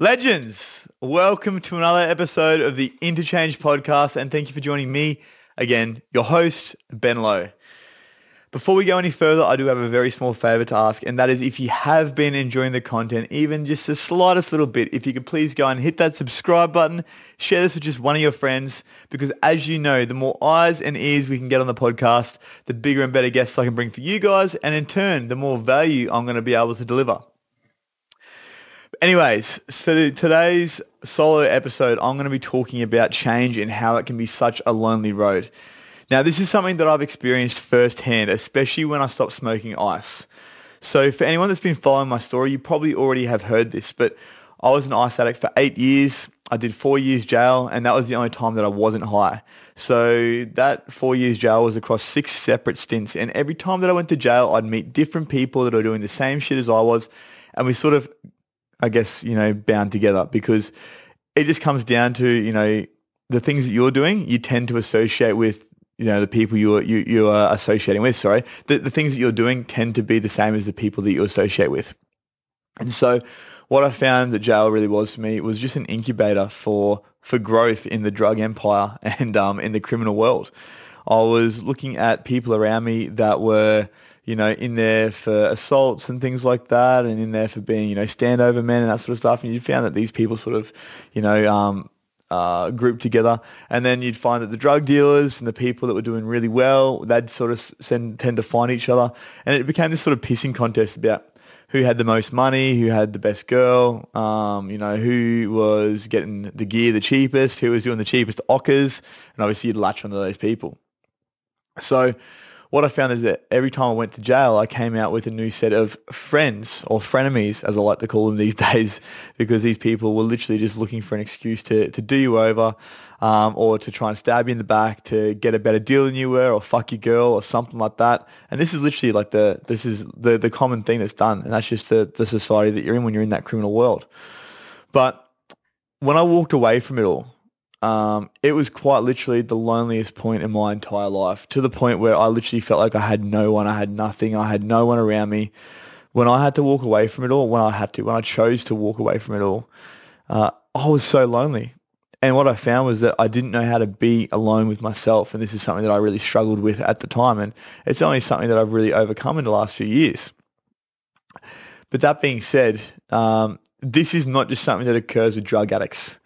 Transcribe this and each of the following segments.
Legends, welcome to another episode of the INTOCHANGE podcast and thank you for joining me again, your host, Ben Low. Before we go any further, I do have a very small favor to ask and that is if you have been enjoying the content, even just the slightest little bit, if you could please go and hit that subscribe button, share this with just one of your friends because as you know, the more eyes and ears we can get on the podcast, the bigger and better guests I can bring for you guys and in turn, the more value I'm going to be able to deliver. Anyways, so today's solo episode, I'm going to be talking about change and how it can be such a lonely road. Now, this is something that I've experienced firsthand, especially when I stopped smoking ice. So for anyone that's been following my story, you probably already have heard this, but I was an ice addict for eight years. I did four years jail, and that was the only time that I wasn't high. So that four years jail was across six separate stints. And every time that I went to jail, I'd meet different people that are doing the same shit as I was. And we sort of I guess, you know, bound together because it just comes down to, you know, the things that you're doing, you tend to associate with, you know, the people you are, you, you are associating with, sorry. The, the things that you're doing tend to be the same as the people that you associate with. And so what I found that jail really was for me was just an incubator for, for growth in the drug empire and um, in the criminal world. I was looking at people around me that were, you know, in there for assaults and things like that, and in there for being, you know, standover men and that sort of stuff. And you found that these people sort of, you know, um, uh, grouped together, and then you'd find that the drug dealers and the people that were doing really well, they'd sort of send, tend to find each other, and it became this sort of pissing contest about who had the most money, who had the best girl, um, you know, who was getting the gear the cheapest, who was doing the cheapest ockers, and obviously you'd latch onto those people. So what I found is that every time I went to jail, I came out with a new set of friends or frenemies, as I like to call them these days, because these people were literally just looking for an excuse to, to do you over um, or to try and stab you in the back to get a better deal than you were or fuck your girl or something like that. And this is literally like the, this is the, the common thing that's done. And that's just the, the society that you're in when you're in that criminal world. But when I walked away from it all, um, it was quite literally the loneliest point in my entire life to the point where I literally felt like I had no one, I had nothing, I had no one around me. When I had to walk away from it all, when I had to, when I chose to walk away from it all, uh, I was so lonely. And what I found was that I didn't know how to be alone with myself. And this is something that I really struggled with at the time. And it's only something that I've really overcome in the last few years. But that being said, um, this is not just something that occurs with drug addicts.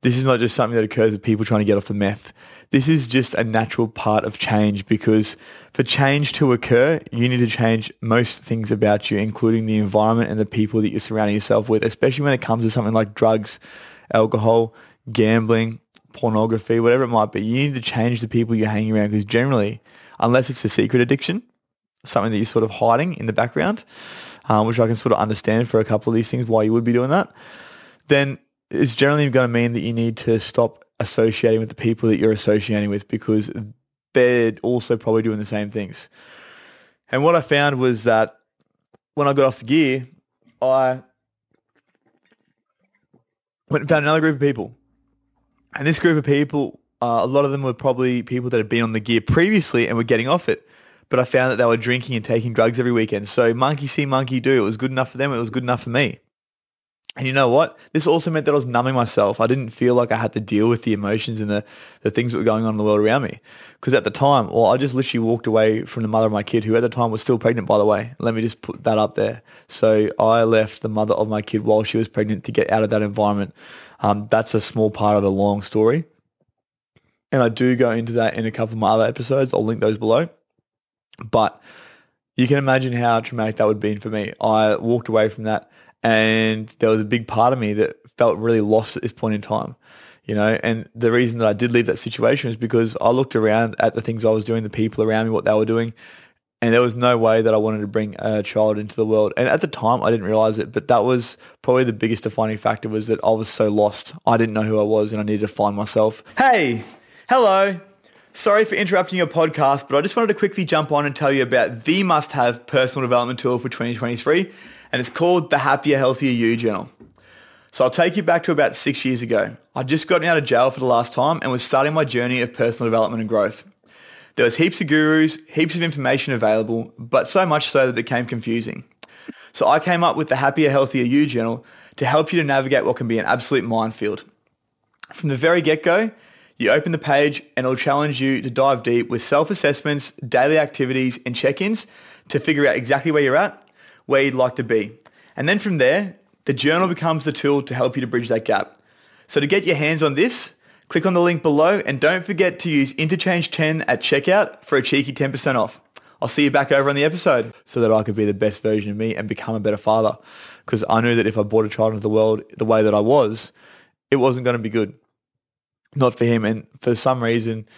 This is not just something that occurs with people trying to get off the meth. This is just a natural part of change because for change to occur, you need to change most things about you, including the environment and the people that you're surrounding yourself with, especially when it comes to something like drugs, alcohol, gambling, pornography, whatever it might be. You need to change the people you're hanging around because generally, unless it's a secret addiction, something that you're sort of hiding in the background, um, which I can sort of understand for a couple of these things why you would be doing that, then it's generally going to mean that you need to stop associating with the people that you're associating with because they're also probably doing the same things. And what I found was that when I got off the gear, I went and found another group of people. And this group of people, uh, a lot of them were probably people that had been on the gear previously and were getting off it. But I found that they were drinking and taking drugs every weekend. So monkey see, monkey do. It was good enough for them. It was good enough for me. And you know what? This also meant that I was numbing myself. I didn't feel like I had to deal with the emotions and the, the things that were going on in the world around me. Because at the time, well, I just literally walked away from the mother of my kid, who at the time was still pregnant, by the way. Let me just put that up there. So I left the mother of my kid while she was pregnant to get out of that environment. Um, that's a small part of the long story. And I do go into that in a couple of my other episodes. I'll link those below. But you can imagine how traumatic that would have been for me. I walked away from that and there was a big part of me that felt really lost at this point in time you know? And the reason that i did leave that situation is because i looked around at the things i was doing the people around me what they were doing and there was no way that i wanted to bring a child into the world. And at the time i didn't realize it but that was probably the biggest defining factor was that i was so lost. I didn't know who i was and i needed to find myself. Hey hello. Sorry for interrupting your podcast, but I just wanted to quickly jump on and tell you about the must-have personal development tool for 2023 and it's called the Happier, Healthier You Journal. So I'll take you back to about six years ago. I'd just gotten out of jail for the last time and was starting my journey of personal development and growth. There was heaps of gurus, heaps of information available, but so much so that it became confusing. So I came up with the Happier, Healthier You journal to help you to navigate what can be an absolute minefield. From the very get-go, you open the page and it'll challenge you to dive deep with self-assessments, daily activities and check-ins to figure out exactly where you're at, where you'd like to be. And then from there, the journal becomes the tool to help you to bridge that gap. So to get your hands on this, click on the link below and don't forget to use INTOCHANGE10 at checkout for a cheeky 10% off. I'll see you back over on the episode so that I could be the best version of me and become a better father. Because I knew that if I brought a child into the world the way that I was, it wasn't going to be good. Not for him. And for some reason,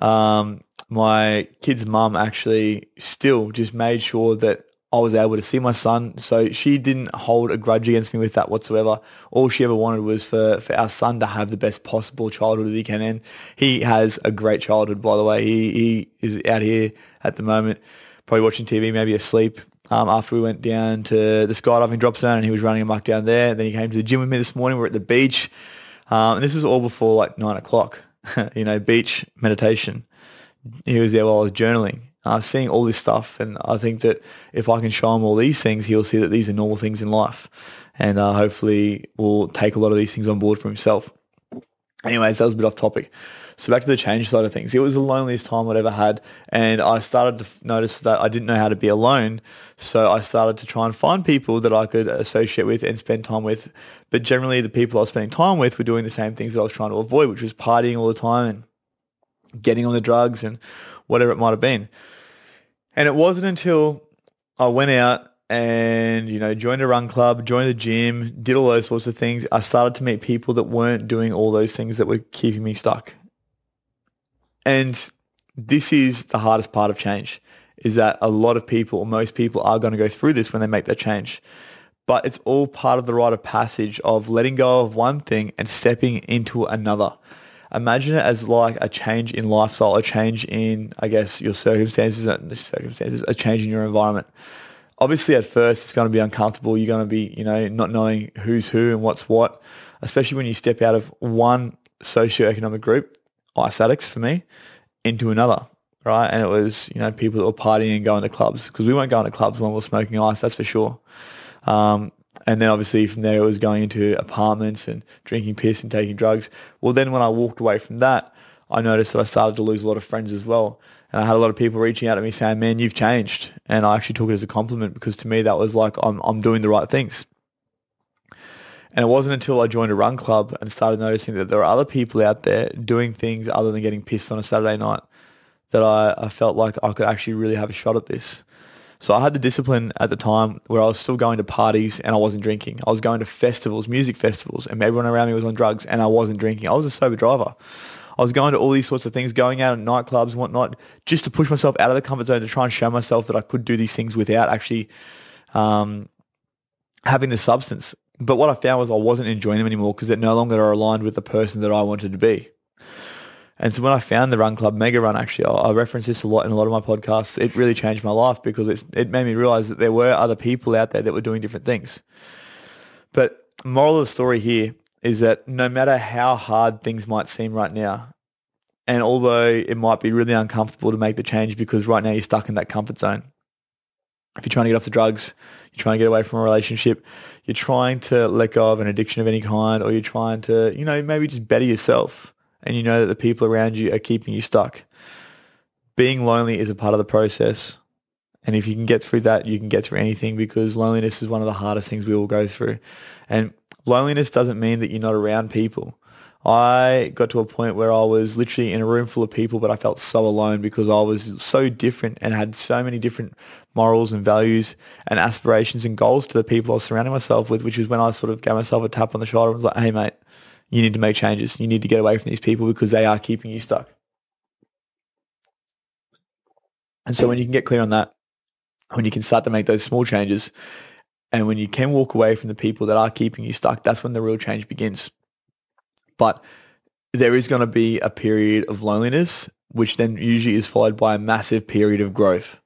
um, my kid's mum actually still just made sure that I was able to see my son. So she didn't hold a grudge against me with that whatsoever. All she ever wanted was for, for our son to have the best possible childhood that he can. And he has a great childhood, by the way. He, he is out here at the moment, probably watching TV, maybe asleep. Um, after we went down to the skydiving drop zone and he was running amok down there. And then he came to the gym with me this morning. We're at the beach. Um, and this was all before like nine o'clock, you know, beach meditation. He was there while I was journaling uh, seeing all this stuff. And I think that if I can show him all these things, he'll see that these are normal things in life. And uh, hopefully will take a lot of these things on board for himself. Anyways, that was a bit off topic. So back to the change side of things. It was the loneliest time I'd ever had. And I started to notice that I didn't know how to be alone. So I started to try and find people that I could associate with and spend time with. But generally the people I was spending time with were doing the same things that I was trying to avoid, which was partying all the time and getting on the drugs and whatever it might have been. And it wasn't until I went out and, you know, joined a run club, joined the gym, did all those sorts of things, I started to meet people that weren't doing all those things that were keeping me stuck. And this is the hardest part of change is that a lot of people, most people are going to go through this when they make that change. But it's all part of the rite of passage of letting go of one thing and stepping into another imagine it as like a change in lifestyle, a change in, I guess, your circumstances, circumstances, a change in your environment. Obviously, at first, it's going to be uncomfortable. You're going to be, you know, not knowing who's who and what's what, especially when you step out of one socioeconomic group, ice addicts for me, into another, right? And it was, you know, people that were partying and going to clubs because we weren't going to clubs when we were smoking ice, that's for sure. Um, and then obviously from there it was going into apartments and drinking piss and taking drugs. Well, then when I walked away from that, I noticed that I started to lose a lot of friends as well. And I had a lot of people reaching out to me saying, man, you've changed. And I actually took it as a compliment because to me that was like, I'm, I'm doing the right things. And it wasn't until I joined a run club and started noticing that there are other people out there doing things other than getting pissed on a Saturday night that I, I felt like I could actually really have a shot at this. So I had the discipline at the time where I was still going to parties and I wasn't drinking. I was going to festivals, music festivals, and everyone around me was on drugs and I wasn't drinking. I was a sober driver. I was going to all these sorts of things, going out at nightclubs and whatnot, just to push myself out of the comfort zone to try and show myself that I could do these things without actually um, having the substance. But what I found was I wasn't enjoying them anymore because they no longer are aligned with the person that I wanted to be. And so when I found the Run Club Mega Run, actually, I, reference this a lot in a lot of my podcasts. It really changed my life because it made me realize that there were other people out there that were doing different things. But moral of the story here is that no matter how hard things might seem right now, and although it might be really uncomfortable to make the change because right now you're stuck in that comfort zone, if you're trying to get off the drugs, you're trying to get away from a relationship, you're trying to let go of an addiction of any kind, or you're trying to, you know, maybe just better yourself and you know that the people around you are keeping you stuck. Being lonely is a part of the process. And if you can get through that, you can get through anything because loneliness is one of the hardest things we all go through. And loneliness doesn't mean that you're not around people. I got to a point where I was literally in a room full of people, but I felt so alone because I was so different and had so many different morals and values and aspirations and goals to the people I was surrounding myself with, which is when I sort of gave myself a tap on the shoulder and was like, hey, mate, you need to make changes. You need to get away from these people because they are keeping you stuck. And so when you can get clear on that, when you can start to make those small changes, and when you can walk away from the people that are keeping you stuck, that's when the real change begins. But there is going to be a period of loneliness, which then usually is followed by a massive period of growth.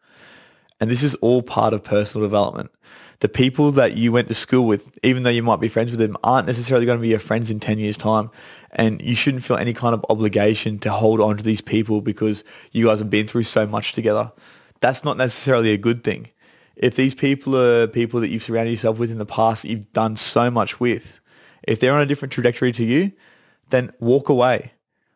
And this is all part of personal development the people that you went to school with, even though you might be friends with them, aren't necessarily going to be your friends in 10 years time. And you shouldn't feel any kind of obligation to hold on to these people because you guys have been through so much together. That's not necessarily a good thing. If these people are people that you've surrounded yourself with in the past that you've done so much with, if they're on a different trajectory to you, then walk away.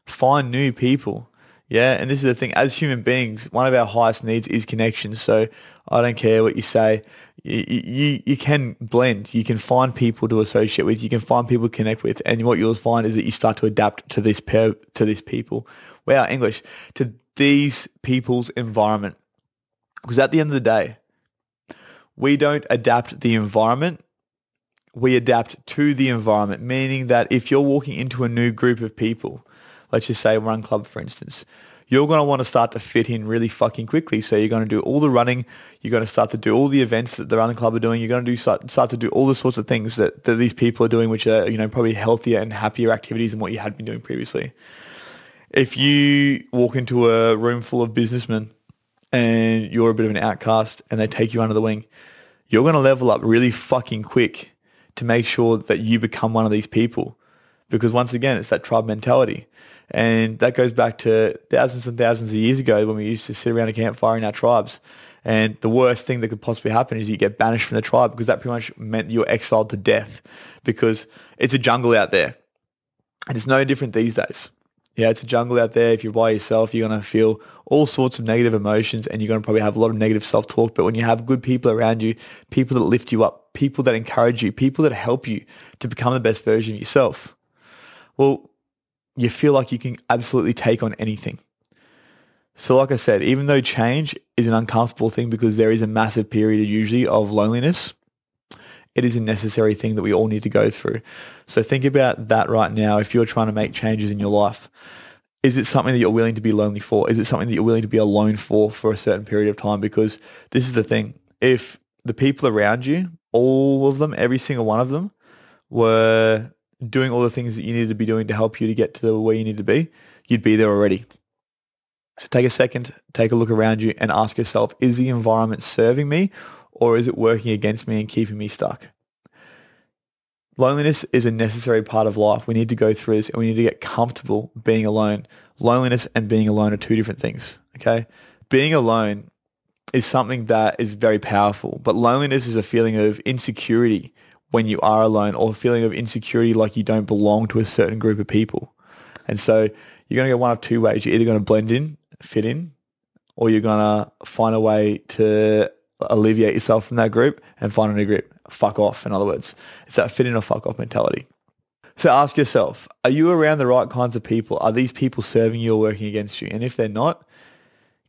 Find new people. Yeah, and this is the thing. As human beings, one of our highest needs is connection. So I don't care what you say. You, you, you can blend. You can find people to associate with. You can find people to connect with. And what you'll find is that you start to adapt to this pair, to this people. Wow, English. To these people's environment. Because at the end of the day, we don't adapt the environment. We adapt to the environment, meaning that if you're walking into a new group of people, let's just say run club, for instance, you're going to want to start to fit in really fucking quickly. So you're going to do all the running. You're going to start to do all the events that the running club are doing. You're going to do start, start to do all the sorts of things that, that these people are doing, which are, you know, probably healthier and happier activities than what you had been doing previously. If you walk into a room full of businessmen and you're a bit of an outcast and they take you under the wing, you're going to level up really fucking quick to make sure that you become one of these people. Because once again, it's that tribe mentality. And that goes back to thousands and thousands of years ago when we used to sit around a campfire in our tribes. And the worst thing that could possibly happen is you get banished from the tribe because that pretty much meant you're exiled to death because it's a jungle out there. And it's no different these days. Yeah, it's a jungle out there. If you're by yourself, you're going to feel all sorts of negative emotions and you're going to probably have a lot of negative self-talk. But when you have good people around you, people that lift you up, people that encourage you, people that help you to become the best version of yourself, well, you feel like you can absolutely take on anything. So like I said, even though change is an uncomfortable thing because there is a massive period usually of loneliness, it is a necessary thing that we all need to go through. So think about that right now. If you're trying to make changes in your life, is it something that you're willing to be lonely for? Is it something that you're willing to be alone for for a certain period of time? Because this is the thing. If the people around you, all of them, every single one of them, were doing all the things that you needed to be doing to help you to get to the where you need to be, you'd be there already. So take a second, take a look around you and ask yourself, is the environment serving me or is it working against me and keeping me stuck? Loneliness is a necessary part of life. We need to go through this and we need to get comfortable being alone. Loneliness and being alone are two different things, okay? Being alone is something that is very powerful, but loneliness is a feeling of insecurity when you are alone or feeling of insecurity like you don't belong to a certain group of people. And so you're going to go one of two ways. You're either going to blend in, fit in, or you're going to find a way to alleviate yourself from that group and find a new group. Fuck off, in other words. It's that fit in or fuck off mentality. So ask yourself, are you around the right kinds of people? Are these people serving you or working against you? And if they're not,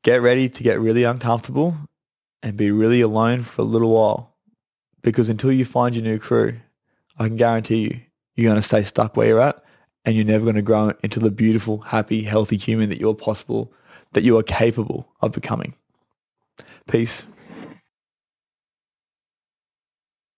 get ready to get really uncomfortable and be really alone for a little while. Because until you find your new crew, I can guarantee you, you're going to stay stuck where you're at and you're never going to grow into the beautiful, happy, healthy human that you're possible, that you are capable of becoming. Peace.